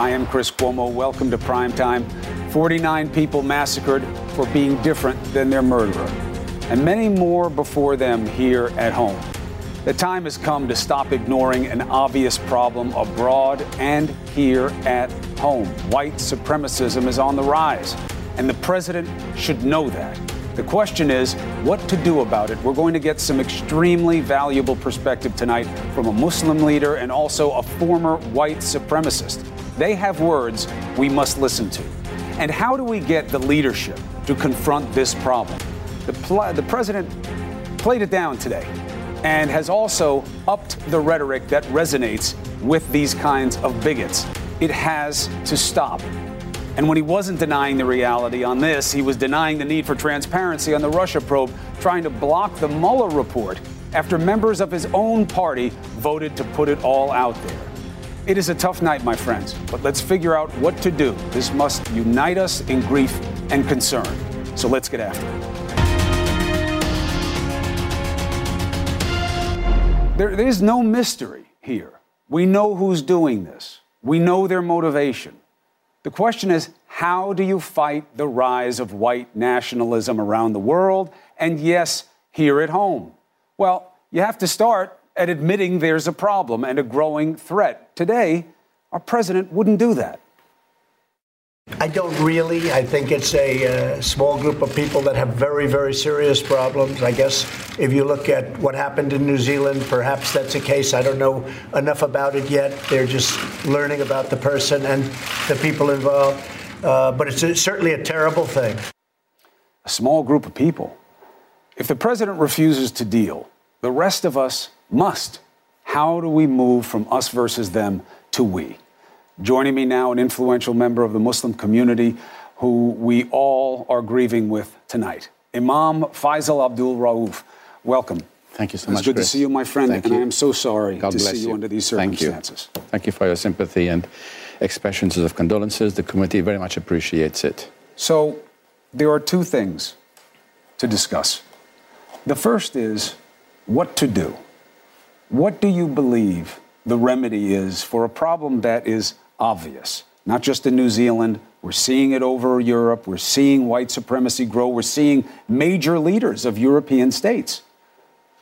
I am Chris Cuomo. Welcome to Primetime. 49 people massacred for being different than their murderer, and many more before them here at home. The time has come to stop ignoring an obvious problem abroad and here at home. White supremacism is on the rise, and the president should know that. The question is what to do about it. We're going to get some extremely valuable perspective tonight from a Muslim leader and also a former white supremacist. They have words we must listen to. And how do we get the leadership to confront this problem? The, pl- the president played it down today and has also upped the rhetoric that resonates with these kinds of bigots. It has to stop. And when he wasn't denying the reality on this, he was denying the need for transparency on the Russia probe, trying to block the Mueller report after members of his own party voted to put it all out there. It is a tough night, my friends, but let's figure out what to do. This must unite us in grief and concern. So let's get after it. There, there's no mystery here. We know who's doing this, we know their motivation. The question is how do you fight the rise of white nationalism around the world and, yes, here at home? Well, you have to start at admitting there's a problem and a growing threat. Today, our president wouldn't do that. I don't really. I think it's a uh, small group of people that have very, very serious problems. I guess if you look at what happened in New Zealand, perhaps that's a case. I don't know enough about it yet. They're just learning about the person and the people involved. Uh, but it's a, certainly a terrible thing. A small group of people. If the president refuses to deal, the rest of us must. How do we move from us versus them to we? Joining me now, an influential member of the Muslim community who we all are grieving with tonight, Imam Feisal Abdul Rauf. Welcome. Thank you so it's much. It's good Chris. to see you, my friend, Thank and you. I am so sorry God to bless see you, under these Thank you. circumstances. Thank you for your sympathy and expressions of condolences. The committee very much appreciates it. So, there are two things to discuss. The first is what to do. What do you believe the remedy is for a problem that is obvious? Not just in New Zealand, we're seeing it over Europe, we're seeing white supremacy grow, we're seeing major leaders of European states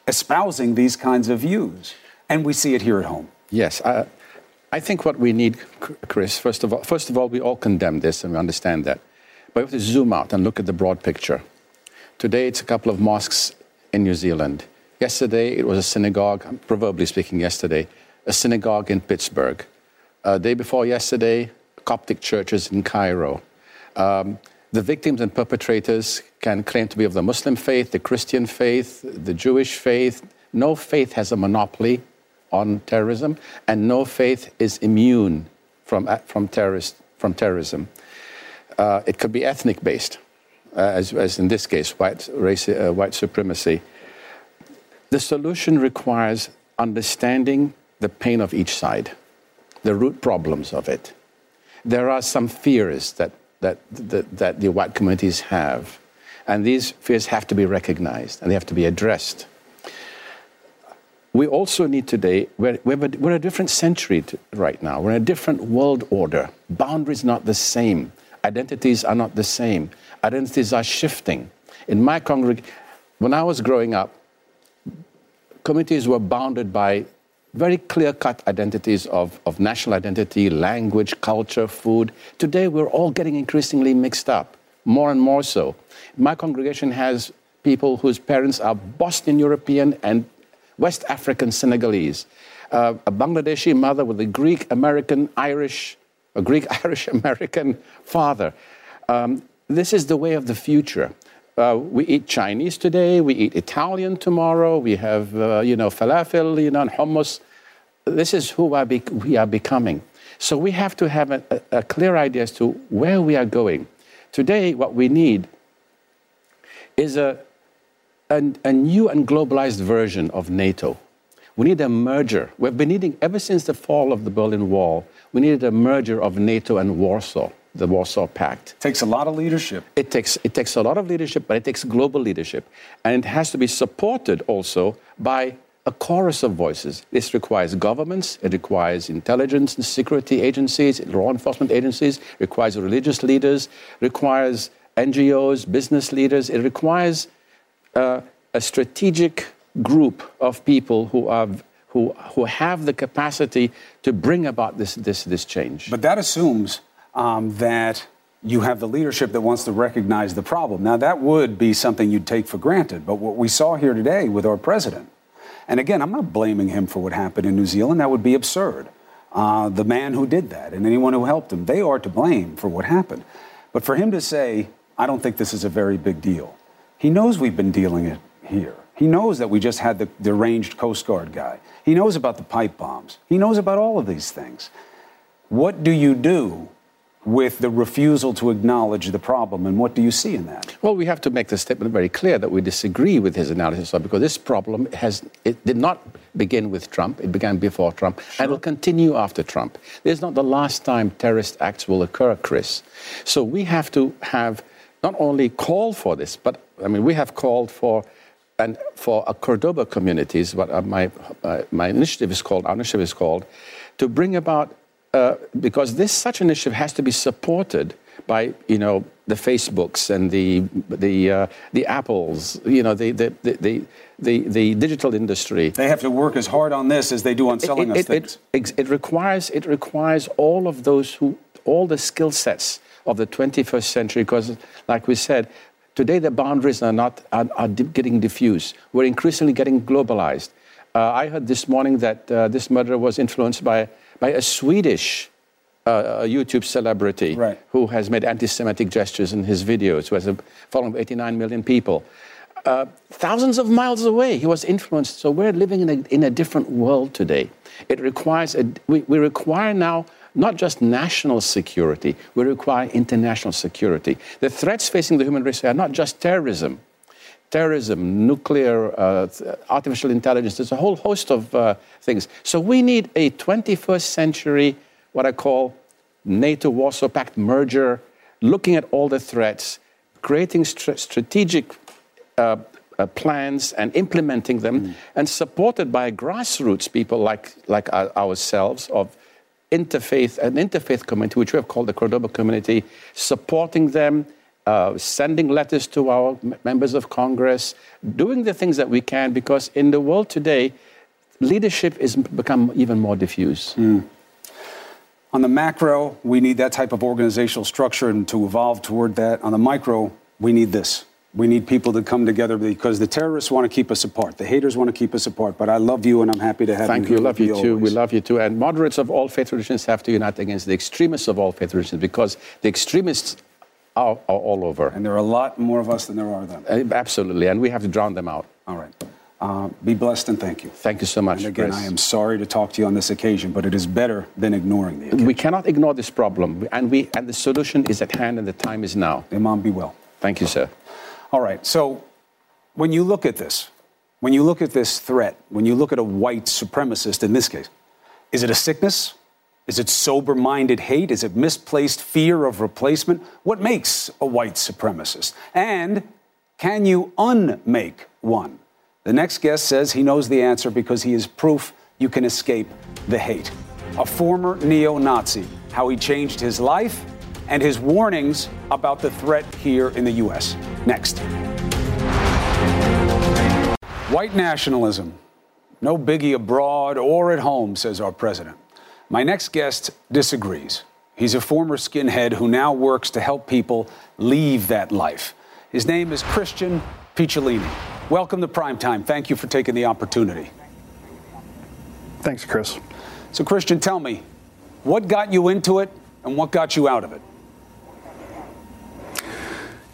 espousing these kinds of views, and we see it here at home. Yes, I, I think what we need, Chris, first of all, first of all, we all condemn this and we understand that, but we have to zoom out and look at the broad picture. Today, it's a couple of mosques in New Zealand. Yesterday, it was a synagogue, proverbially speaking, yesterday, a synagogue in Pittsburgh. Uh, day before yesterday, Coptic churches in Cairo. Um, the victims and perpetrators can claim to be of the Muslim faith, the Christian faith, the Jewish faith. No faith has a monopoly on terrorism, and no faith is immune from, from, terrorist, from terrorism. Uh, it could be ethnic based, uh, as, as, in this case, white, race, uh, white supremacy. The solution requires understanding the pain of each side, the root problems of it. There are some fears that, that, that, that the white communities have, and these fears have to be recognized and they have to be addressed. We also need today, we're, we're, we're a different century to, right now. We're in a different world order. Boundaries not the same. Identities are not the same. Identities are shifting. In my congregation, when I was growing up, communities were bounded by very clear cut identities of, of national identity, language, culture, food. Today, we're all getting increasingly mixed up, more and more so. My congregation has people whose parents are Boston European and West African Senegalese, uh, a Bangladeshi mother with a Greek American Irish, a Greek Irish American father. Um, this is the way of the future. Uh, we eat Chinese today, we eat Italian tomorrow, we have, uh, you know, falafel, you know, and hummus. This is who we are becoming. So we have to have a, a, a clear idea as to where we are going. Today, what we need is a, a, a new and globalized version of NATO. We need a merger. We've been needing, ever since the fall of the Berlin Wall, we needed a merger of NATO and Warsaw, the Warsaw Pact. Takes a lot of leadership. It takes, it takes a lot of leadership, but it takes global leadership. And it has to be supported also by a chorus of voices. This requires governments, it requires intelligence and security agencies, law enforcement agencies, requires religious leaders, requires NGOs, business leaders. It requires uh, a strategic group of people who, are, who, who have the capacity to bring about this, this, this change. But that assumes um, that you have the leadership that wants to recognize the problem. Now, that would be something you'd take for granted. But what we saw here today with our president, and again, I'm not blaming him for what happened in New Zealand, that would be absurd. Uh, the man who did that and anyone who helped him, they are to blame for what happened. But for him to say, I don't think this is a very big deal, he knows we've been dealing it here. He knows that we just had the deranged Coast Guard guy. He knows about the pipe bombs. He knows about all of these things. What do you do with the refusal to acknowledge the problem, and what do you see in that? Well, we have to make the statement very clear that we disagree with his analysis because this problem has it did not begin with Trump; it began before Trump, sure. and will continue after Trump. This is not the last time terrorist acts will occur, Chris. So we have to have not only call for this, but I mean we have called for and for a Cordoba communities, what uh, my uh, my initiative is called, our initiative is called, to bring about uh, because this such initiative has to be supported by you know the Facebooks and the the uh, the Apples, you know the the, the the the digital industry. They have to work as hard on this as they do on selling it, us it, things. It, it, requires it requires all of those who all the skill sets of the 21st century because, like we said. Today, the boundaries are not are, are getting diffused. We're increasingly getting globalized. Uh, I heard this morning that uh, this murder was influenced by by a Swedish uh, a YouTube celebrity right. who has made anti Semitic gestures in his videos, who has a following of 89 million people. Uh, thousands of miles away, he was influenced. So we're living in a, in a different world today. It requires, a, we, we require now not just national security, we require international security. The threats facing the human race are not just terrorism, terrorism, nuclear, uh, artificial intelligence, there's a whole host of uh, things. So we need a 21st century, what I call NATO Warsaw Pact merger, looking at all the threats, creating st- strategic uh, uh plans and implementing them, mm. and supported by grassroots people like, like ourselves of interfaith, an interfaith community, which we have called the Cordoba community, supporting them uh, sending letters to our members of Congress, doing the things that we can, because in the world today, leadership has become even more diffuse. Mm. On the macro, we need that type of organizational structure and to evolve toward that. On the micro, we need this. We need people to come together because the terrorists want to keep us apart. The haters want to keep us apart. But I love you and I'm happy to have Thank you. Thank you. Love you too. Always. We love you too. And moderates of all faith traditions have to unite against the extremists of all faith traditions because the extremists are, are all over. And there are a lot more of us than there are them. Uh, absolutely, and we have to drown them out. All right. Uh, be blessed and thank you. Thank you so much. And again, Chris. I am sorry to talk to you on this occasion, but it is better than ignoring the occasion. We cannot ignore this problem, and we and the solution is at hand, and the time is now. Imam, be well. Thank you, sir. All right. So, when you look at this, when you look at this threat, when you look at a white supremacist in this case, is it a sickness? Is it sober minded hate? Is it misplaced fear of replacement? What makes a white supremacist? And can you unmake one? The next guest says he knows the answer because he is proof you can escape the hate. A former neo Nazi, how he changed his life and his warnings about the threat here in the U.S. Next. White nationalism. No biggie abroad or at home, says our president. My next guest disagrees. He's a former skinhead who now works to help people leave that life. His name is Christian Picciolini. Welcome to Primetime. Thank you for taking the opportunity. Thanks, Chris. So, Christian, tell me, what got you into it and what got you out of it?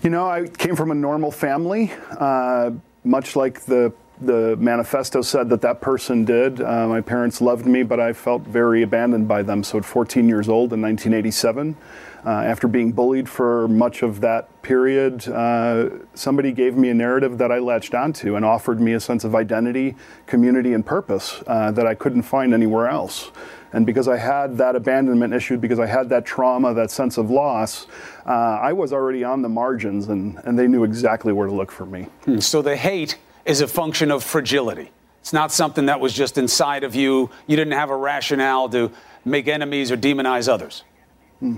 You know, I came from a normal family, uh, much like the the manifesto said that that person did. Uh, my parents loved me, but I felt very abandoned by them. So at 14 years old in 1987, uh, after being bullied for much of that period, uh, somebody gave me a narrative that I latched onto and offered me a sense of identity, community, and purpose uh, that I couldn't find anywhere else. And because I had that abandonment issue, because I had that trauma, that sense of loss, uh, I was already on the margins and, and they knew exactly where to look for me. Hmm. So the hate is a function of fragility. It's not something that was just inside of you. You didn't have a rationale to make enemies or demonize others. Hmm.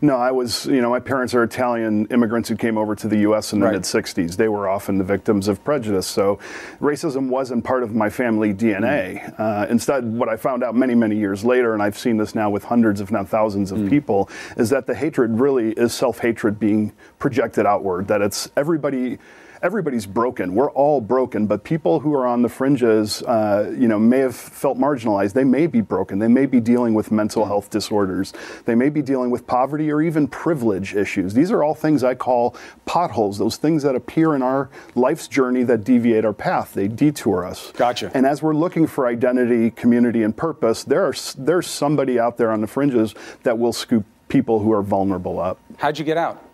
No, I was, you know, my parents are Italian immigrants who came over to the U.S. in the right. mid 60s. They were often the victims of prejudice. So racism wasn't part of my family DNA. Mm. Uh, instead, what I found out many, many years later, and I've seen this now with hundreds, if not thousands of mm. people, is that the hatred really is self hatred being projected outward, that it's everybody everybody's broken. We're all broken, but people who are on the fringes, uh, you know, may have felt marginalized. They may be broken. They may be dealing with mental health disorders. They may be dealing with poverty or even privilege issues. These are all things I call potholes. Those things that appear in our life's journey that deviate our path. They detour us. Gotcha. And as we're looking for identity, community, and purpose, there are there's somebody out there on the fringes that will scoop people who are vulnerable up. How'd you get out?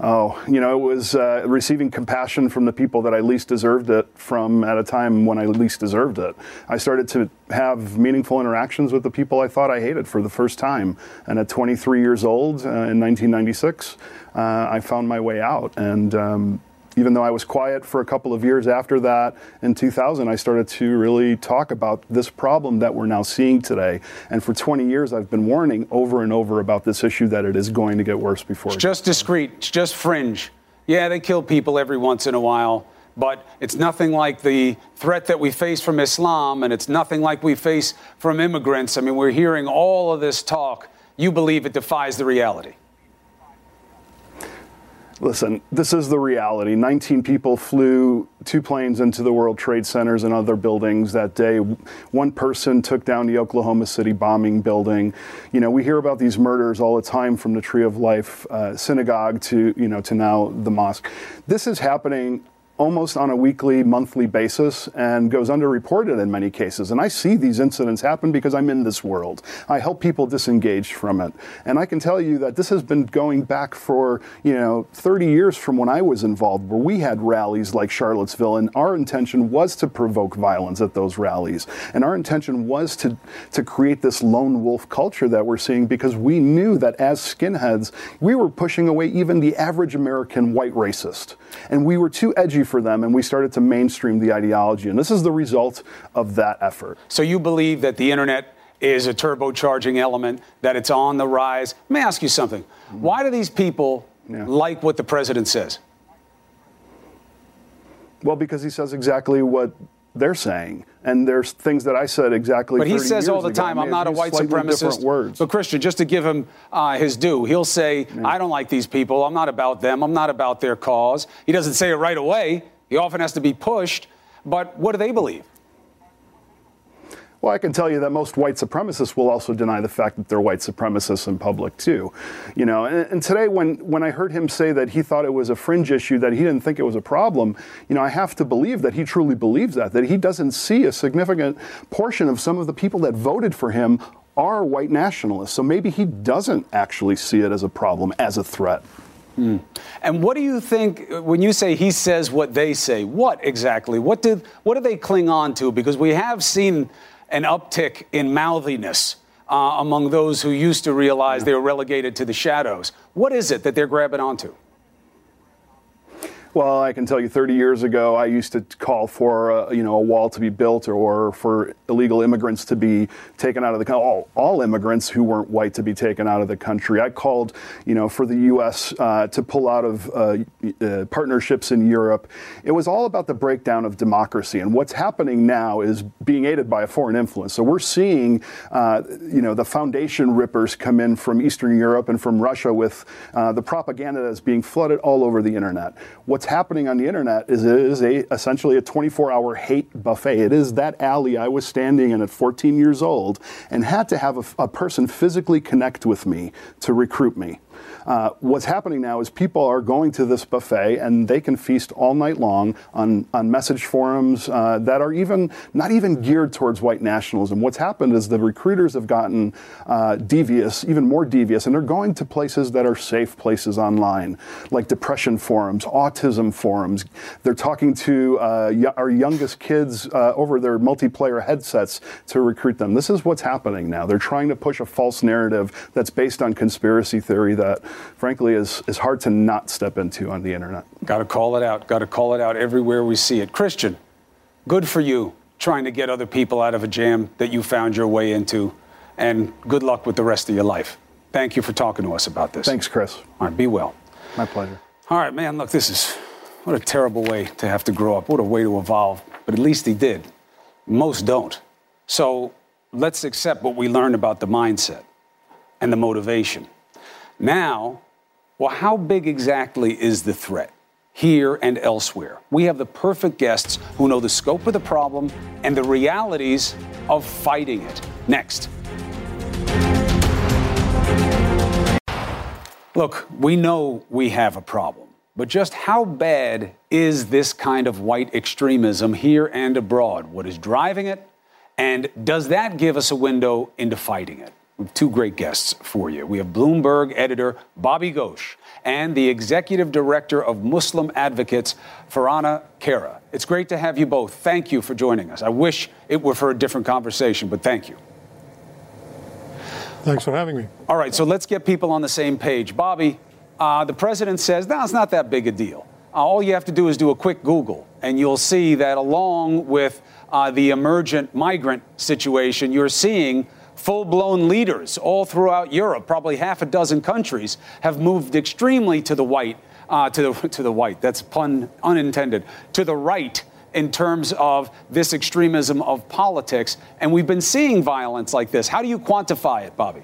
Oh, you know, it was uh, receiving compassion from the people that I least deserved it from at a time when I least deserved it. I started to have meaningful interactions with the people I thought I hated for the first time. And at 23 years old uh, in 1996, uh, I found my way out. And um, even though I was quiet for a couple of years after that, in 2000, I started to really talk about this problem that we're now seeing today. And for 20 years, I've been warning over and over about this issue that it is going to get worse before. It's just discreet, it's just fringe. Yeah, they kill people every once in a while, but it's nothing like the threat that we face from Islam, and it's nothing like we face from immigrants. I mean, we're hearing all of this talk. You believe it defies the reality. Listen, this is the reality. 19 people flew two planes into the World Trade Centers and other buildings that day. One person took down the Oklahoma City bombing building. You know, we hear about these murders all the time from the Tree of Life uh, synagogue to, you know, to now the mosque. This is happening almost on a weekly, monthly basis and goes underreported in many cases. And I see these incidents happen because I'm in this world. I help people disengage from it. And I can tell you that this has been going back for, you know, 30 years from when I was involved, where we had rallies like Charlottesville, and our intention was to provoke violence at those rallies. And our intention was to, to create this lone wolf culture that we're seeing because we knew that as skinheads, we were pushing away even the average American white racist. And we were too edgy for them, and we started to mainstream the ideology. And this is the result of that effort. So you believe that the internet is a turbocharging element, that it's on the rise. Let me ask you something. Mm-hmm. Why do these people yeah. like what the president says? Well, because he says exactly what they're saying. And there's things that I said exactly. But he says all the time, "I'm not a white supremacist." Words. But Christian, just to give him uh, his due, he'll say, yeah. "I don't like these people. I'm not about them. I'm not about their cause." He doesn't say it right away. He often has to be pushed. But what do they believe? Well, I can tell you that most white supremacists will also deny the fact that they're white supremacists in public too. You know, and, and, today when when I heard him say that he thought it was a fringe issue, that he didn't think it was a problem, you know, I have to believe that he truly believes that, that he doesn't see a significant portion of some of the people that voted for him are white nationalists. So maybe he doesn't actually see it as a problem, as a threat. Mm. And what do you think when you say he says what they say? What exactly? What did what do they cling on to? Because we have seen an uptick in mouthiness uh, among those who used to realize they were relegated to the shadows. What is it that they're grabbing onto? Well, I can tell you 30 years ago, I used to call for a, you know, a wall to be built or, or for illegal immigrants to be taken out of the country, all, all, immigrants who weren't white to be taken out of the country. I called, you know, for the U.S. Uh, to pull out of uh, uh, partnerships in Europe. It was all about the breakdown of democracy. And what's happening now is being aided by a foreign influence. So we're seeing, uh, you know, the foundation rippers come in from Eastern Europe and from Russia with uh, the propaganda that's being flooded all over the internet. What's what's happening on the internet is it is a, essentially a 24 hour hate buffet. It is that alley I was standing in at 14 years old and had to have a, a person physically connect with me to recruit me. Uh, what's happening now is people are going to this buffet and they can feast all night long on, on message forums uh, that are even not even geared towards white nationalism. What's happened is the recruiters have gotten uh, devious, even more devious, and they're going to places that are safe places online, like depression forums, autism forums. They're talking to uh, y- our youngest kids uh, over their multiplayer headsets to recruit them. This is what's happening now. They're trying to push a false narrative that's based on conspiracy theory that frankly, is, is hard to not step into on the internet. Got to call it out. Got to call it out everywhere we see it. Christian, good for you trying to get other people out of a jam that you found your way into. And good luck with the rest of your life. Thank you for talking to us about this. Thanks, Chris. All right, be well. My pleasure. All right, man, look, this is what a terrible way to have to grow up. What a way to evolve. But at least he did. Most don't. So let's accept what we learned about the mindset and the motivation. Now, well, how big exactly is the threat? Here and elsewhere. We have the perfect guests who know the scope of the problem and the realities of fighting it. Next. Look, we know we have a problem, but just how bad is this kind of white extremism here and abroad? What is driving it? And does that give us a window into fighting it? We have two great guests for you. We have Bloomberg editor Bobby Ghosh and the executive director of Muslim Advocates, Farhana Khera. It's great to have you both. Thank you for joining us. I wish it were for a different conversation, but thank you. Thanks for having me. All right, so let's get people on the same page. Bobby, uh, the president says, no, it's not that big a deal. Uh, all you have to do is do a quick Google, and you'll see that along with uh, the emergent migrant situation, you're seeing full blown leaders all throughout Europe, probably half a dozen countries, have moved extremely to the white, uh, to, the, to the white, that's pun unintended, to the right in terms of this extremism of politics. And we've been seeing violence like this. How do you quantify it, Bobby?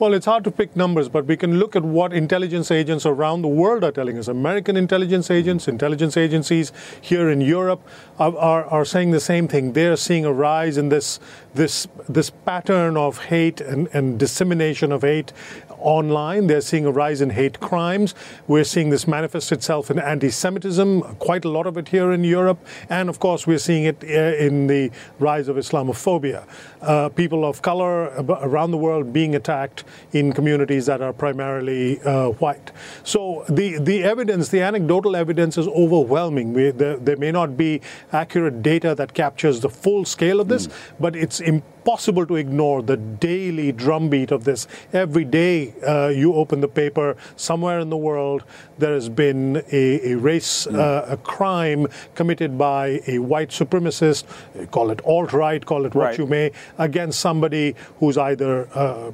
Well, it's hard to pick numbers, but we can look at what intelligence agents around the world are telling us. American intelligence agents, intelligence agencies here in Europe are, are, are saying the same thing. They're seeing a rise in this, this, this pattern of hate and, and dissemination of hate online. They're seeing a rise in hate crimes. We're seeing this manifest itself in anti Semitism, quite a lot of it here in Europe. And of course, we're seeing it uh, in the rise of Islamophobia. Uh, people of color around the world being attacked in communities that are primarily uh, white. So the, the evidence, the anecdotal evidence is overwhelming. We, there, there, may not be accurate data that captures the full scale of this, mm. but it's important impossible to ignore the daily drumbeat of this. Every day uh, you open the paper, somewhere in the world, there has been a, a race, mm. uh, a crime committed by a white supremacist, call it alt right, call it what right. you may, against somebody who's either uh,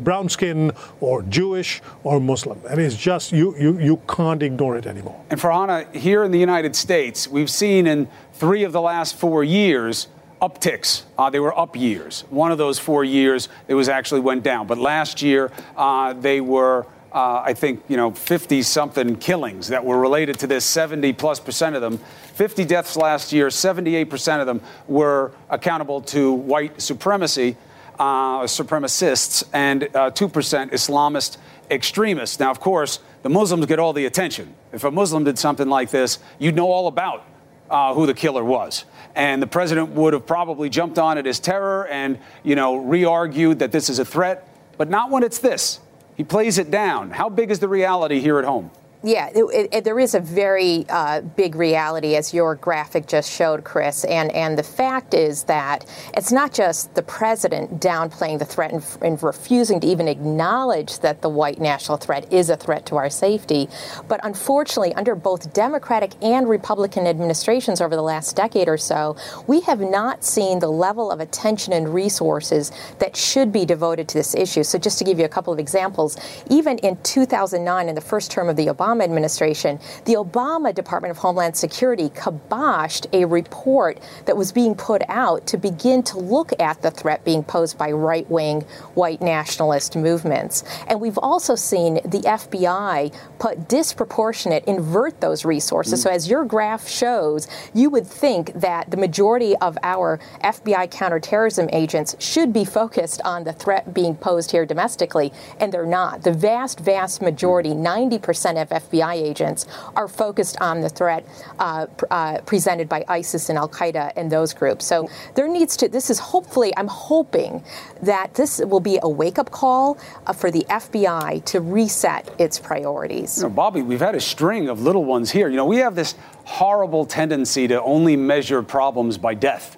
brown skin or Jewish or Muslim. And it's just, you, you, you can't ignore it anymore. And Farhana, here in the United States, we've seen in three of the last four years, upticks. Uh, they were up years. One of those four years, it was actually went down. But last year, uh, they were, uh, I think, you know, 50 something killings that were related to this. 70 plus percent of them, 50 deaths last year. 78 percent of them were accountable to white supremacy, uh, supremacists, and 2% uh, Islamist extremists. Now, of course, the Muslims get all the attention. If a Muslim did something like this, you'd know all about uh, who the killer was and the president would have probably jumped on it as terror and, you know, re-argued that this is a threat, but not when it's this. He plays it down. How big is the reality here at home? Yeah, it, it, there is a very uh, big reality, as your graphic just showed, Chris. And, and the fact is that it's not just the president downplaying the threat and, and, refusing to even acknowledge that the white national threat is a threat to our safety. But unfortunately, under both Democratic and Republican administrations over the last decade or so, we have not seen the level of attention and resources that should be devoted to this issue. So, just to give you a couple of examples, even in 2009, in the first term of the Obama Obama administration, the Obama Department of Homeland Security kiboshed a report that was being put out to begin to look at the threat being posed by right wing white nationalist movements. And we've also seen the FBI put disproportionate, invert those resources. Mm. So, as your graph shows, you would think that the majority of our FBI counterterrorism agents should be focused on the threat being posed here domestically, and they're not. The vast, vast majority, 90% of FBI agents, are focused on the threat uh, uh, presented by ISIS and Al Qaeda and those groups. So there needs to, this is hopefully, I'm hoping that this will be a wake up call uh, for the FBI to reset its priorities. You know, Bobby, we've had a string of little ones here. You know, we have this horrible tendency to only measure problems by death.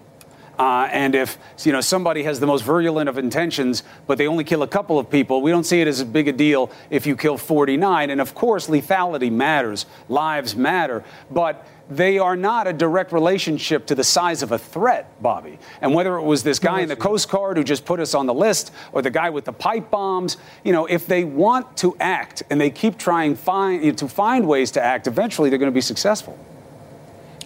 Uh, and if you know somebody has the most virulent of intentions, but they only kill a couple of people, we don't see it as a big a deal if you kill 49. And of course, lethality matters, lives matter, but they are not a direct relationship to the size of a threat, Bobby. And whether it was this guy in the Coast Guard who just put us on the list or the guy with the pipe bombs, you know, if they want to act and they keep trying find, to find ways to act, eventually they're going to be successful.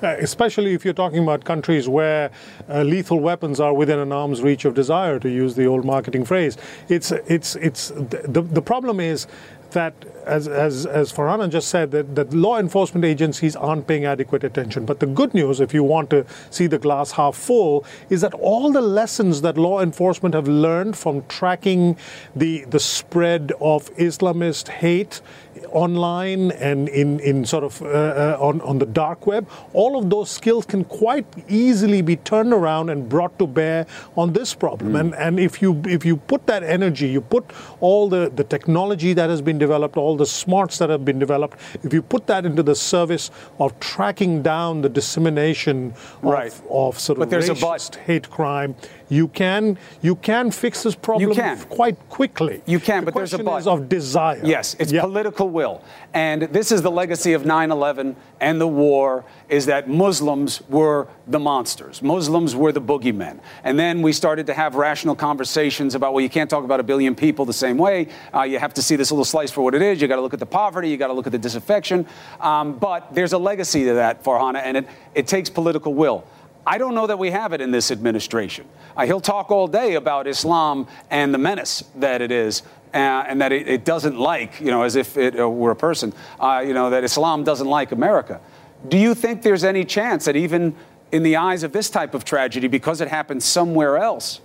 Uh, especially if you're talking about countries where uh, lethal weapons are within an arm's reach of desire, to use the old marketing phrase. It's, it's, it's, the, the problem is that, as, as, as Farhana just said, that, that law enforcement agencies aren't paying adequate attention. But the good news, if you want to see the glass half full, is that all the lessons that law enforcement have learned from tracking the, the spread of Islamist hate online and in, in sort of uh, uh, on, on the dark web, all of those skills can quite easily be turned around and brought to bear on this problem. Mm. And, and if you if you put that energy, you put all the, the technology that has been developed, all the smarts that have been developed, if you put that into the service of tracking down the dissemination of, right. of sort of racist hate crime, you can you can fix this problem you can. quite quickly. You can, the but there's a but. Is of desire. Yes, it's political will. And this is the legacy of 9/11 and the war is that Muslims were the monsters. Muslims were the boogeymen. And then we started to have rational conversations about well you can't talk about a billion people the same way. Uh, you have to see this little slice for what it is. You got to look at the poverty, you got to look at the disaffection. Um, but there's a legacy to that, Farhana, and it, it takes political will. I don't know that we have it in this administration. Uh, he'll talk all day about Islam and the menace that it is. Uh, and that it, it, doesn't like, you know, as if it uh, were a person, uh, you know, that Islam doesn't like America. Do you think there's any chance that even in the eyes of this type of tragedy, because it happened somewhere else,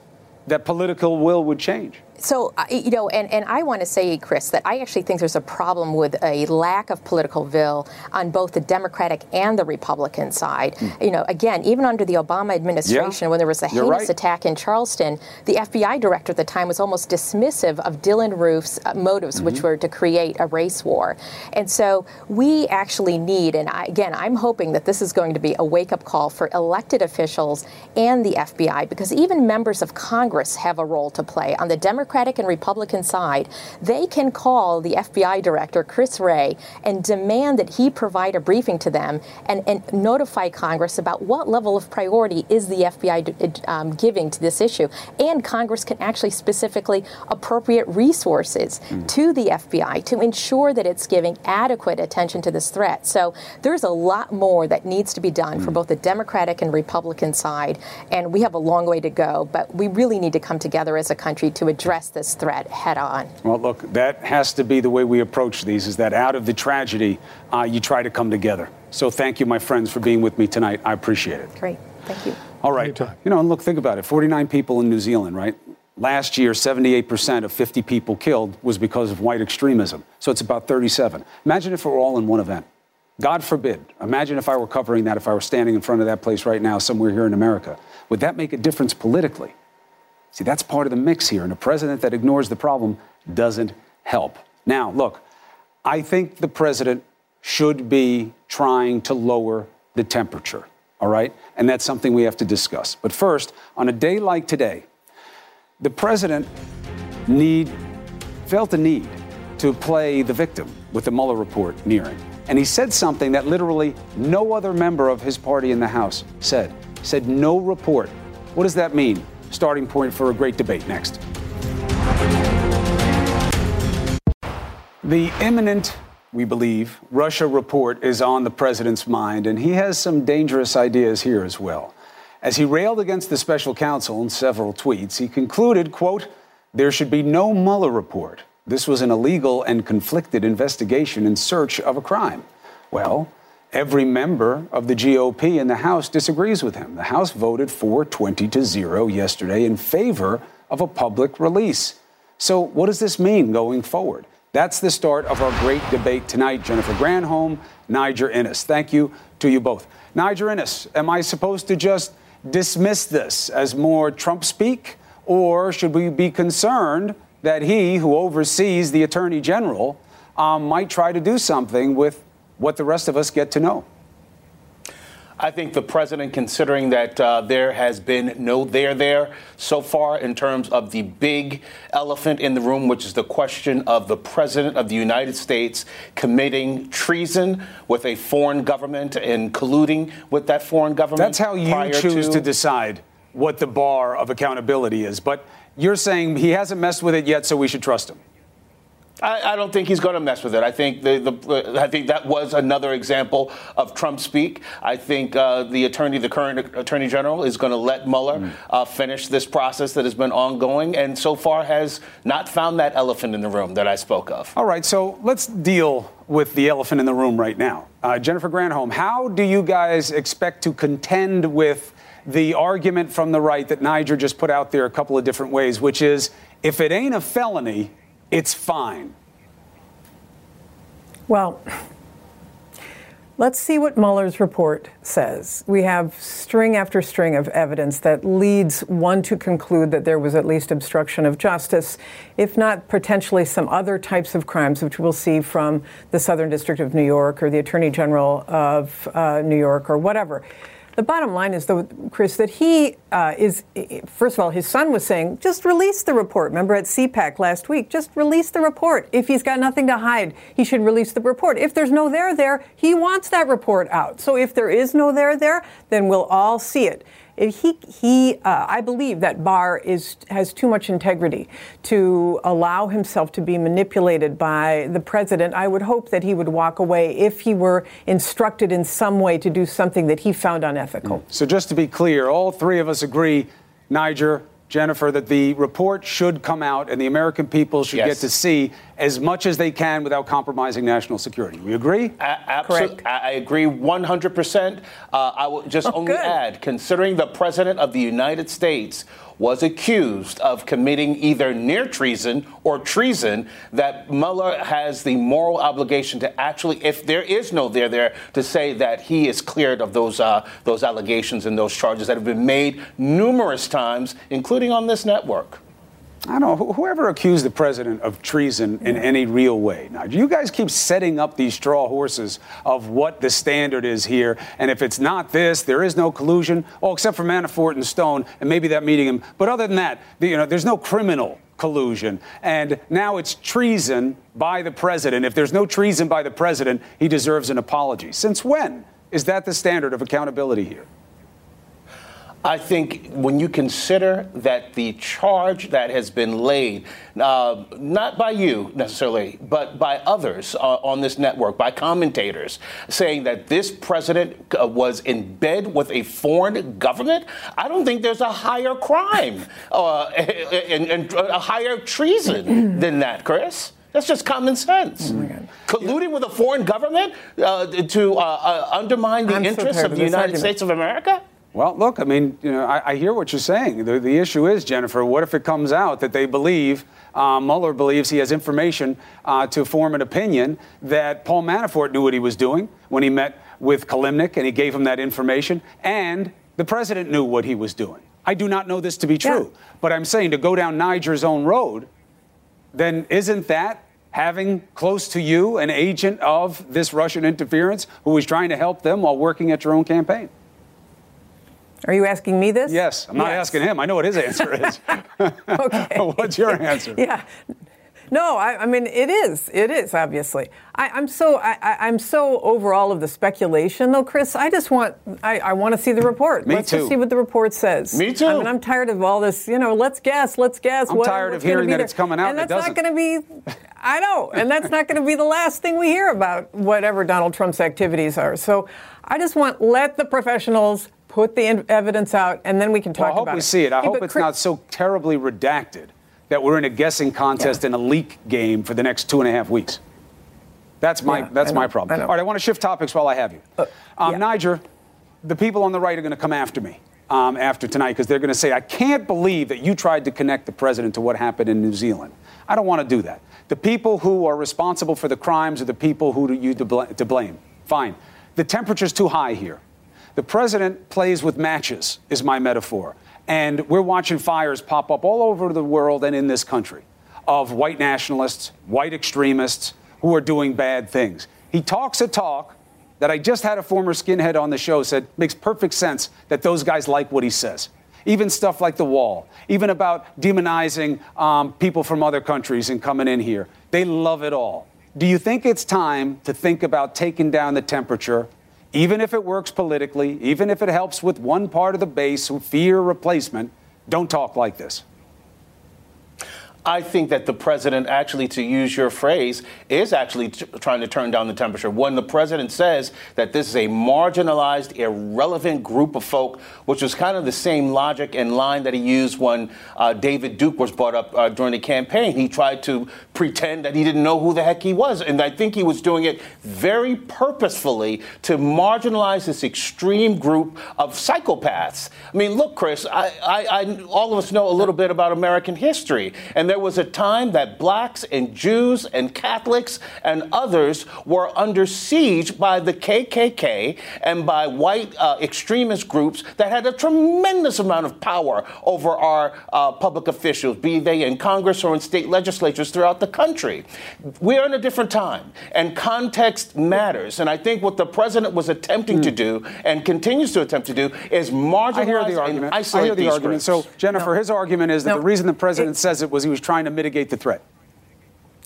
that political will would change? So, you know, and, and I want to say, Chris, that I actually think there's a problem with a lack of political will on both the Democratic and the Republican side. Mm. You know, again, even under the Obama administration, yeah. when there was a heinous right. attack in Charleston, the FBI director at the time was almost dismissive of Dylann Roof's uh, motives, mm-hmm. which were to create a race war. And so we actually need, and I, again, I'm hoping that this is going to be a wake up call for elected officials and the FBI, because even members of Congress have a role to play on the Democratic Democratic and Republican side, they can call the FBI director, Chris Wray, and demand that he provide a briefing to them and, and notify Congress about what level of priority is the FBI um, giving to this issue. And Congress can actually specifically appropriate resources mm. to the FBI to ensure that it's giving adequate attention to this threat. So there's a lot more that needs to be done mm. for both the Democratic and Republican side. And we have a long way to go, but we really need to come together as a country to address address this threat head on. Well, look, that has to be the way we approach these is that out of the tragedy, uh, you try to come together. So thank you, my friends, for being with me tonight. I appreciate it. Great. Thank you. All right. Anytime. You know, and look, think about it 49 people in New Zealand, right? Last year, 78% of 50 people killed was because of white extremism. So it's about 37. Imagine if it were all in one event. God forbid. Imagine if I were covering that, if I were standing in front of that place right now, somewhere here in America. Would that make a difference politically? See, that's part of the mix here. And a president that ignores the problem doesn't help. Now, look, I think the president should be trying to lower the temperature, all right? And that's something we have to discuss. But first, on a day like today, the president need, felt the need to play the victim with the Mueller report nearing. And he said something that literally no other member of his party in the House said. Said, no report. What does that mean? Starting point for a great debate next. The imminent we believe, Russia report is on the president's mind, and he has some dangerous ideas here as well. As he railed against the special counsel in several tweets, he concluded, quote, there should be no Mueller report. This was an illegal and conflicted investigation in search of a crime. Well, every member of the GOP in the House disagrees with him. The House voted 420 to 0 yesterday in favor of a public release. So, what does this mean going forward? That's the start of our great debate tonight. Jennifer Granholm, Niger Innis. Thank you to you both. Niger Innis, am I supposed to just dismiss this as more Trump speak? Or should we be concerned that he, who oversees the Attorney General, um, might try to do something with what the rest of us get to know? I think the president, considering that uh, there has been no there there so far in terms of the big elephant in the room, which is the question of the president of the United States committing treason with a foreign government and colluding with that foreign government. That's how you choose to-, to decide what the bar of accountability is. But you're saying he hasn't messed with it yet, so we should trust him. I, I, don't think he's going to mess with it. I think the, the I think that was another example of Trump speak. I think uh, the attorney, the current attorney general, is going to let Mueller mm. uh, finish this process that has been ongoing, and so far has not found that elephant in the room that I spoke of. All right, so let's deal with the elephant in the room right now. Uh, Jennifer Granholm, how do you guys expect to contend with? The argument from the right that Niger just put out there a couple of different ways, which is if it ain't a felony, it's fine. Well, let's see what Mueller's report says. We have string after string of evidence that leads one to conclude that there was at least obstruction of justice, if not potentially some other types of crimes, which we'll see from the Southern District of New York or the Attorney General of uh, New York or whatever. The bottom line is, though, Chris, that he uh, is, first of all, his son was saying, just release the report. Remember at CPAC last week, just release the report. If he's got nothing to hide, he should release the report. If there's no there there, he wants that report out. So if there is no there there, then we'll all see it he, he uh, I believe that Barr is, has too much integrity to allow himself to be manipulated by the president. I would hope that he would walk away if he were instructed in some way to do something that he found unethical. So, just to be clear, all three of us agree, Niger, Jennifer, that the report should come out and the American people should yes. get to see as much as they can without compromising national security. We agree? absolutely. I agree 100%. Uh, I will just oh, only good. add, considering the President of the United States was accused of committing either near treason or treason, that Mueller has the moral obligation to actually, if there is no there there, to say that he is cleared of those uh, those allegations and those charges that have been made numerous times, including on this network. I don't know, whoever accused the president of treason in any real way. Now, do you guys keep setting up these straw horses of what the standard is here. And if it's not this, there is no collusion. Oh, except for Manafort and Stone, and maybe that meeting him. But other than that, you know, there's no criminal collusion. And now it's treason by the president. If there's no treason by the president, he deserves an apology. Since when is that the standard of accountability here? I think when you consider that the charge that has been laid, uh, not by you necessarily, but by others uh, on this network, by commentators, saying that this president uh, was in bed with a foreign government, I don't think there's a higher crime uh, and, and, a higher treason than that, Chris. That's just common sense. Oh Colluding yeah. with a foreign government uh, to uh, undermine the I'm interests so of the United argument. States of America? Well, look, I mean, you know, I, I hear what you're saying. The, the, issue is, Jennifer, what if it comes out that they believe, uh, Mueller believes he has information uh, to form an opinion that Paul Manafort knew what he was doing when he met with Kilimnik and he gave him that information, and the president knew what he was doing. I do not know this to be true, yeah. but I'm saying to go down Niger's own road, then isn't that having close to you an agent of this Russian interference who was trying to help them while working at your own campaign? Are you asking me this? Yes, I'm not yes. asking him. I know what his answer is. okay. What's your answer? Yeah. No, I, I, mean it is. It is obviously. I, am so I, am so over all of the speculation, though, Chris. I just want I, I want to see the report. Me let's too. just see what the report says. Me too. I mean, I'm tired of all this. You know, let's guess. Let's guess. I'm what, tired of hearing that it's coming out. And that's not going to be. I know, and that's not going to be the last thing we hear about whatever Donald Trump's activities are. So, I just want let the professionals put the evidence out, and then we can talk well, I hope about we it. see it. I yeah, hope it's Chris, not so terribly redacted that we're in a guessing contest yeah. and a leak game for the next two and a half weeks. That's my yeah, that's my problem. All right, I want to shift topics while I have you. Uh, um, yeah. Niger, the people on the right are going to come after me um, after tonight because they're going to say, I can't believe that you tried to connect the president to what happened in New Zealand. I don't want to do that. The people who are responsible for the crimes are the people who you to, bl- to blame. Fine. The temperature's too high here. The president plays with matches, is my metaphor. And we're watching fires pop up all over the world and in this country of white nationalists, white extremists who are doing bad things. He talks a talk that I just had a former skinhead on the show said makes perfect sense that those guys like what he says. Even stuff like the wall, even about demonizing um, people from other countries and coming in here. They love it all. Do you think it's time to think about taking down the temperature even if it works politically, even if it helps with one part of the base who fear replacement, don't talk like this. I think that the president, actually, to use your phrase, is actually t- trying to turn down the temperature. When the president says that this is a marginalized, irrelevant group of folk, which was kind of the same logic and line that he used when uh, David Duke was brought up uh, during the campaign. He tried to pretend that he didn't know who the heck he was. And I think he was doing it very purposefully to marginalize this extreme group of psychopaths. I mean, look, Chris, I, I, I, all of us know a little bit about American history. And there was a time that blacks and Jews and Catholics and others were under siege by the KKK and by white uh, extremist groups that had a tremendous amount of power over our uh, public officials, be they in Congress or in state legislatures throughout the country. We're in a different time, and context matters. And I think what the president was attempting mm. to do and continues to attempt to do is marginalize I hear the argument. I hear the argument. Groups. So, Jennifer, no. his argument is that no. the reason the president it, says it was he was trying to mitigate the threat.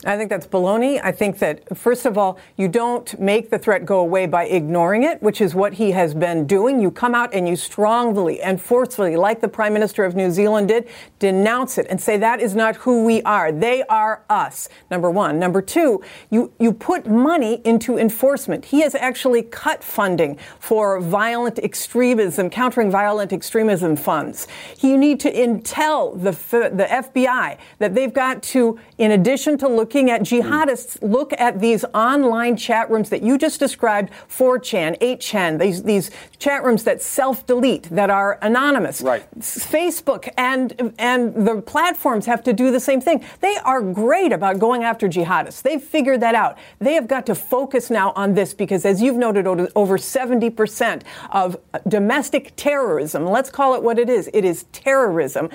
I think that's baloney. I think that, first of all, you don't make the threat go away by ignoring it, which is what he has been doing. You come out and you strongly and forcefully, like the Prime Minister of New Zealand did, denounce it and say that is not who we are. They are us, number one. Number two, you, you put money into enforcement. He has actually cut funding for violent extremism, countering violent extremism funds. You need to tell the, the FBI that they've got to, in addition to look looking at jihadists look at these online chat rooms that you just described 4chan, 8chan, these, these chat rooms that self delete, that are anonymous. Right. Facebook and, and the platforms have to do the same thing. They are great about going after jihadists. They've figured that out. They have got to focus now on this because, as you've noted, over 70% of domestic terrorism, let's call it what it is, it is terrorism,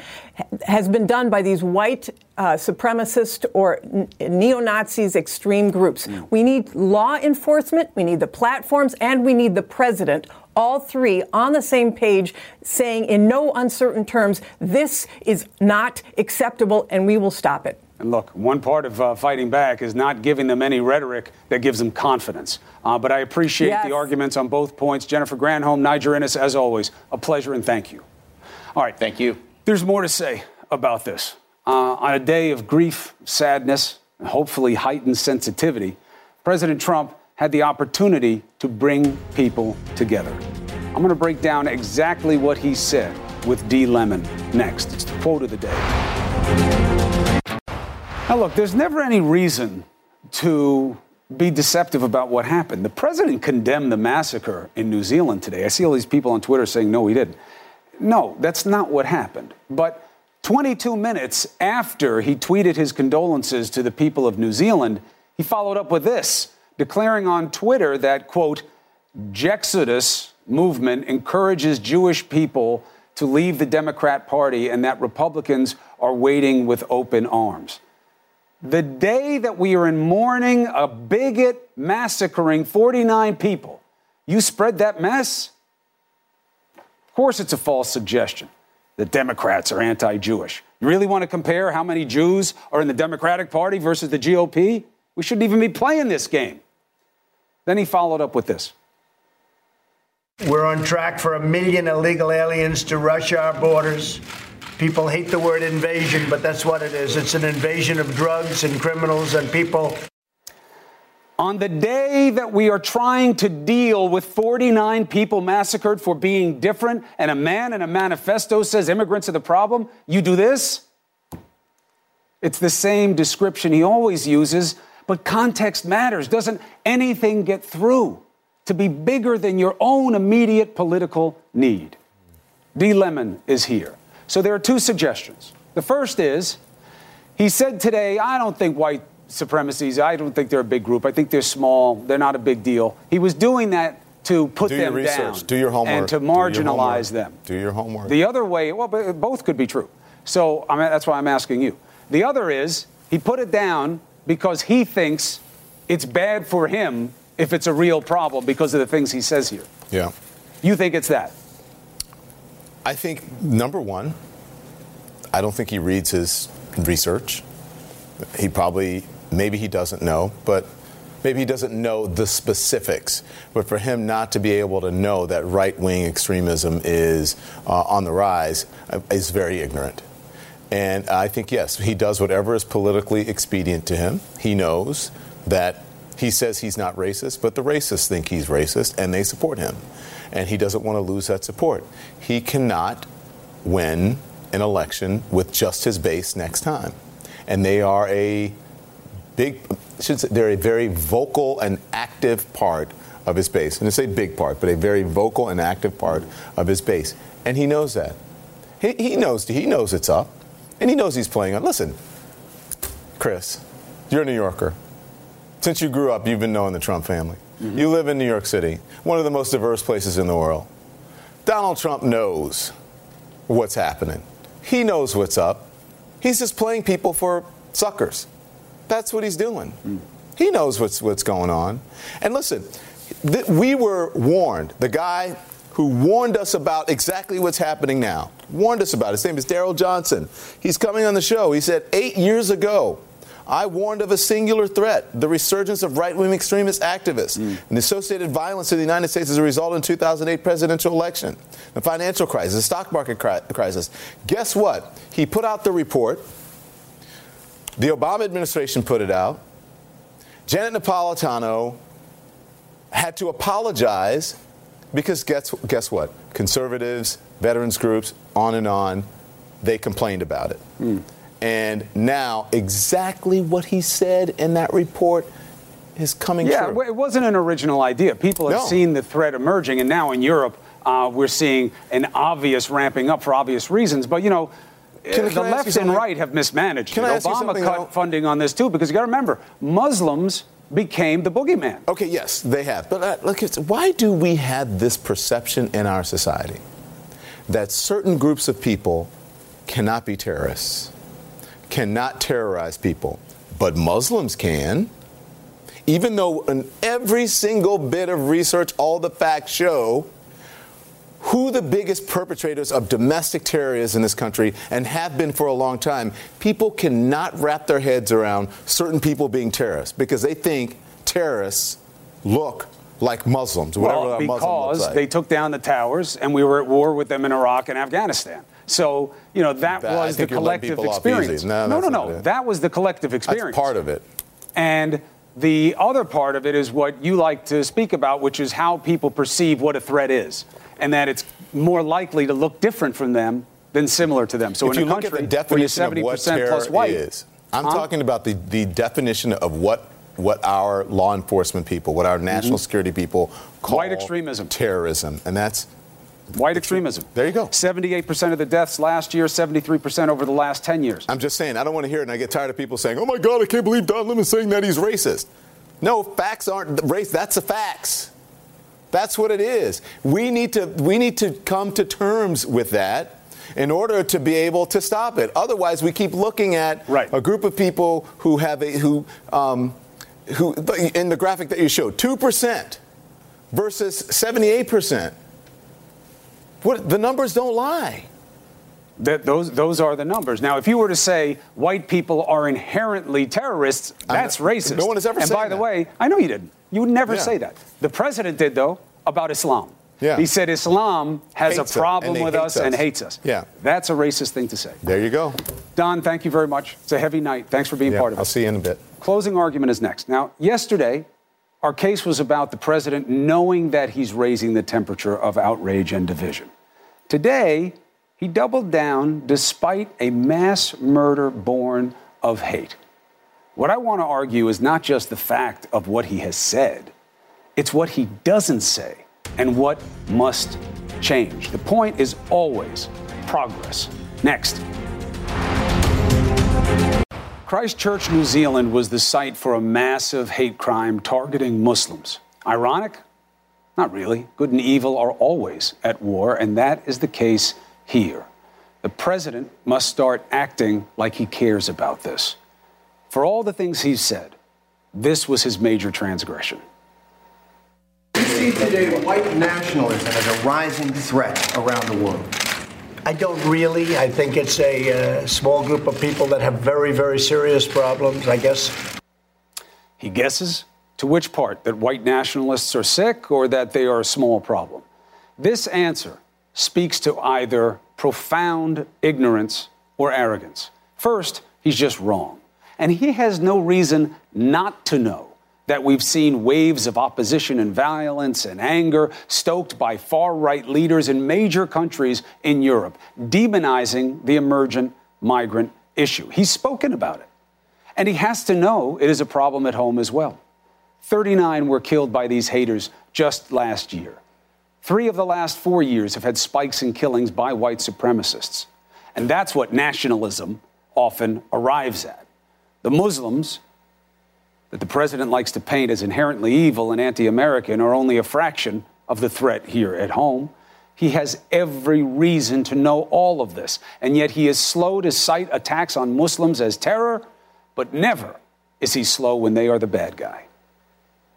has been done by these white uh, supremacist or neo Nazis, extreme groups. Mm. We need law enforcement, we need the platforms, and we need the president all three on the same page saying in no uncertain terms, this is not acceptable and we will stop it. And look, one part of uh, fighting back is not giving them any rhetoric that gives them confidence. Uh, but I appreciate yes. the arguments on both points. Jennifer Granholm, Niger Innis, as always, a pleasure and thank you. All right. Thank you. There's more to say about this. Uh, on a day of grief, sadness, and hopefully heightened sensitivity, President Trump had the opportunity to bring people together. I'm going to break down exactly what he said with D. Lemon next. It's the quote of the day. Now, look, there's never any reason to be deceptive about what happened. The president condemned the massacre in New Zealand today. I see all these people on Twitter saying, no, he didn't. No, that's not what happened. But 22 minutes after he tweeted his condolences to the people of New Zealand, he followed up with this, declaring on Twitter that, quote, Jexodus movement encourages Jewish people to leave the Democrat Party and that Republicans are waiting with open arms. The day that we are in mourning a bigot massacring 49 people, you spread that mess? Of course, it's a false suggestion. The Democrats are anti Jewish. You really want to compare how many Jews are in the Democratic Party versus the GOP? We shouldn't even be playing this game. Then he followed up with this. We're on track for a million illegal aliens to rush our borders. People hate the word invasion, but that's what it is. It's an invasion of drugs and criminals and people. On the day that we are trying to deal with 49 people massacred for being different, and a man in a manifesto says immigrants are the problem, you do this? It's the same description he always uses, but context matters. Doesn't anything get through to be bigger than your own immediate political need? D. Lemon is here. So there are two suggestions. The first is he said today, I don't think white supremacies, I don't think they're a big group. I think they're small. They're not a big deal. He was doing that to put Do them your research. down Do your homework. and to marginalize homework. them. Do your homework. The other way, well, both could be true. So I mean, that's why I'm asking you. The other is he put it down because he thinks it's bad for him if it's a real problem because of the things he says here. yeah. You think it's that? I think number one, I don't think he reads his research. He probably, maybe he doesn't know, but maybe he doesn't know the specifics. But for him not to be able to know that right wing extremism is uh, on the rise uh, is very ignorant. And I think, yes, he does whatever is politically expedient to him. He knows that he says he's not racist, but the racists think he's racist and they support him. And he doesn't want to lose that support. He cannot win an election with just his base next time. And they are a big, should say, they're a very vocal and active part of his base. And I say big part, but a very vocal and active part of his base. And he knows that. He, he knows he knows it's up. And he knows he's playing on. Listen, Chris, you're a New Yorker. Since you grew up, you've been knowing the Trump family. Mm-hmm. You live in New York City, one of the most diverse places in the world. Donald Trump knows what's happening. He knows what's up. He's just playing people for suckers. That's what he's doing. He knows what's what's going on. And listen, th- we were warned. The guy who warned us about exactly what's happening now warned us about. it. His name is Daryl Johnson. He's coming on the show. He said eight years ago. I warned of a singular threat, the resurgence of right-wing extremist activists mm. and associated violence in the United States as a result of the 2008 presidential election, the financial crisis, the stock market cri- crisis. Guess what? He put out the report. The Obama administration put it out. Janet Napolitano had to apologize because guess, guess what? Conservatives, veterans groups, on and on, they complained about it. And now, exactly what he said in that report is coming Yeah, true. well, it wasn't an original idea. People have No. seen the threat emerging, and now in Europe, uh, we're seeing an obvious ramping up for obvious reasons. But you know, Can- can the I ask you left and right have mismanaged. Can it. Obama cut funding on this too, because you got to remember, Muslims became the boogeyman. Okay, yes, they have. But uh, look, it's, why do we have this perception in our society that certain groups of people cannot be terrorists, cannot terrorize people, but Muslims can? Even though in every single bit of research, all the facts show who the biggest perpetrators of domestic terror is in this country and have been for a long time, people cannot wrap their heads around certain people being terrorists because they think terrorists look like Muslims, whatever Well, a Muslim because like. they took down the towers, and we were at war with them in Iraq and Afghanistan. So you know that That- was the think you're letting collective experience. No, no, no, no. That was the collective experience. That's part of it. And the other part of it is what you like to speak about, which is how people perceive what a threat is, and that it's more likely to look different from them than similar to them. So if in you a look country at the definition of what 70% terror plus white, is, I'm Huh? talking about the, the definition of what what our law enforcement people, what our national security people call Mm-hmm. White extremism. terrorism, and that's white extremism. There you go. 78% of the deaths last year, 73% over the last 10 years. I'm just saying, I don't want to hear it, and I get tired of people saying, oh my God, I can't believe Don Lemon saying that he's racist. No, facts aren't race. That's the facts. That's what it is. We need to we need to come to terms with that in order to be able to stop it. Otherwise, we keep looking at Right. a group of people who have a who um, who in the graphic that you showed, two percent versus seventy-eight percent. What the numbers don't lie. That those those are the numbers. Now, if you were to say white people are inherently terrorists, that's racist. No one has ever And by the way, I know you didn't. You would never Yeah. say that. The president did though about Islam. Yeah. He said Islam has Hates a problem with hate us, and hates us. Yeah. That's a racist thing to say. There you go. Don, thank you very much. It's a heavy night. Thanks for being Yeah, part of it. I'll see you in a bit. Closing argument is next. Now, yesterday, our case was about the president knowing that he's raising the temperature of outrage and division. Today, he doubled down despite a mass murder born of hate. What I want to argue is not just the fact of what he has said, it's what he doesn't say and what must change. The point is always progress. Next. Christchurch, New Zealand was the site for a massive hate crime targeting Muslims. Ironic? Not really. Good and evil are always at war, and that is the case here. The president must start acting like he cares about this. For all the things he's said, this was his major transgression. We see today white nationalism as a rising threat around the world. I don't really. I think it's a uh, small group of people that have very, very serious problems. I guess He guesses to which part that white nationalists are sick or that they are a small problem. This answer speaks to either profound ignorance or arrogance. First, he's just wrong. And he has no reason not to know that we've seen waves of opposition and violence and anger stoked by far right leaders in major countries in Europe, demonizing the emergent migrant issue. He's spoken about it. And he has to know it is a problem at home as well. 39 were killed by these haters just last year. Three of the last four years have had spikes in killings by white supremacists. And that's what nationalism often arrives at. The Muslims that the president likes to paint as inherently evil and anti American are only a fraction of the threat here at home. He has every reason to know all of this, and yet he is slow to cite attacks on Muslims as terror, but never is he slow when they are the bad guy.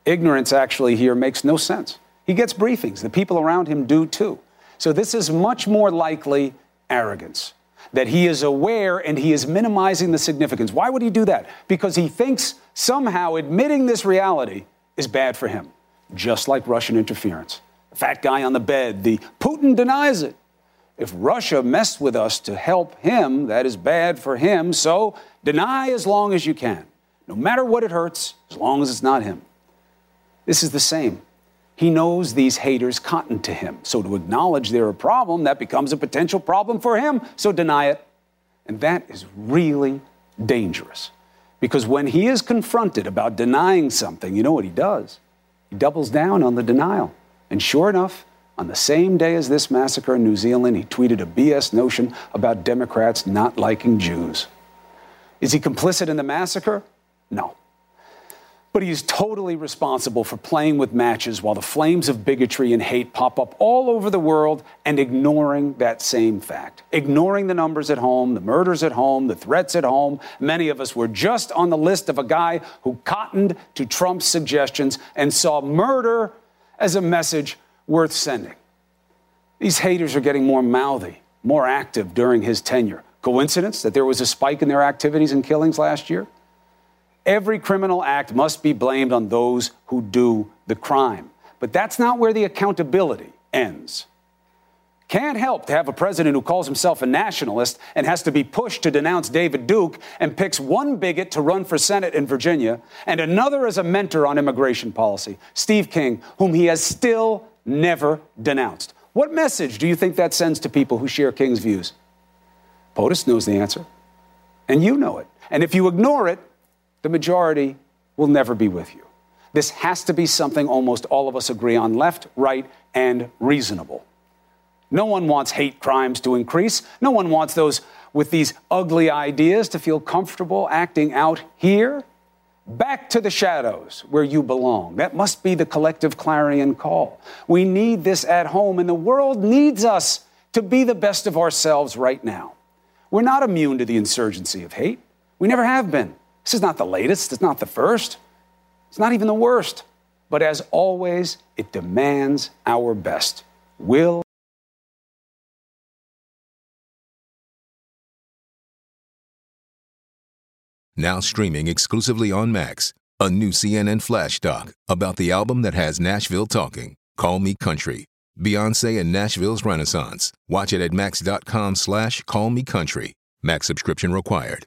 Ignorance actually here makes no sense. He gets briefings, the people around him do too. So this is much more likely arrogance that he is aware and he is minimizing the significance. Why would he do that? Because he thinks somehow admitting this reality is bad for him, just like Russian interference. The fat guy on the bed, the Putin denies it. If Russia messed with us to help him, that is bad for him. So deny as long as you can, no matter what it hurts, as long as it's not him. This is the same. He knows these haters cotton to him. So to acknowledge they're a problem, that becomes a potential problem for him. So deny it. And that is really dangerous. Because when he is confronted about denying something, you know what he does? He doubles down on the denial. And sure enough, on the same day as this massacre in New Zealand, he tweeted a BS notion about Democrats not liking Jews. Is he complicit in the massacre? No. But he is totally responsible for playing with matches while the flames of bigotry and hate pop up all over the world and ignoring that same fact. Ignoring the numbers at home, the murders at home, the threats at home. Many of us were just on the list of a guy who cottoned to Trump's suggestions and saw murder as a message worth sending. These haters are getting more mouthy, more active during his tenure. Coincidence that there was a spike in their activities and killings last year? Every criminal act must be blamed on those who do the crime. But that's not where the accountability ends. Can't help to have a president who calls himself a nationalist and has to be pushed to denounce David Duke and picks one bigot to run for Senate in Virginia and another as a mentor on immigration policy, Steve King, whom he has still never denounced. What message do you think that sends to people who share King's views? POTUS knows the answer, and you know it. And if you ignore it, the majority will never be with you. This has to be something almost all of us agree on left, right, and reasonable. No one wants hate crimes to increase. No one wants those with these ugly ideas to feel comfortable acting out here. Back to the shadows where you belong. That must be the collective clarion call. We need this at home, and the world needs us to be the best of ourselves right now. We're not immune to the insurgency of hate. We never have been. This is not the latest, it's not the first, it's not even the worst. But as always, it demands our best. Will now streaming exclusively on Max, a new CNN flash doc about the album that has Nashville talking, Call Me Country, Beyonce and Nashville's Renaissance. Watch it at max.com slash callmecountry. Max subscription required.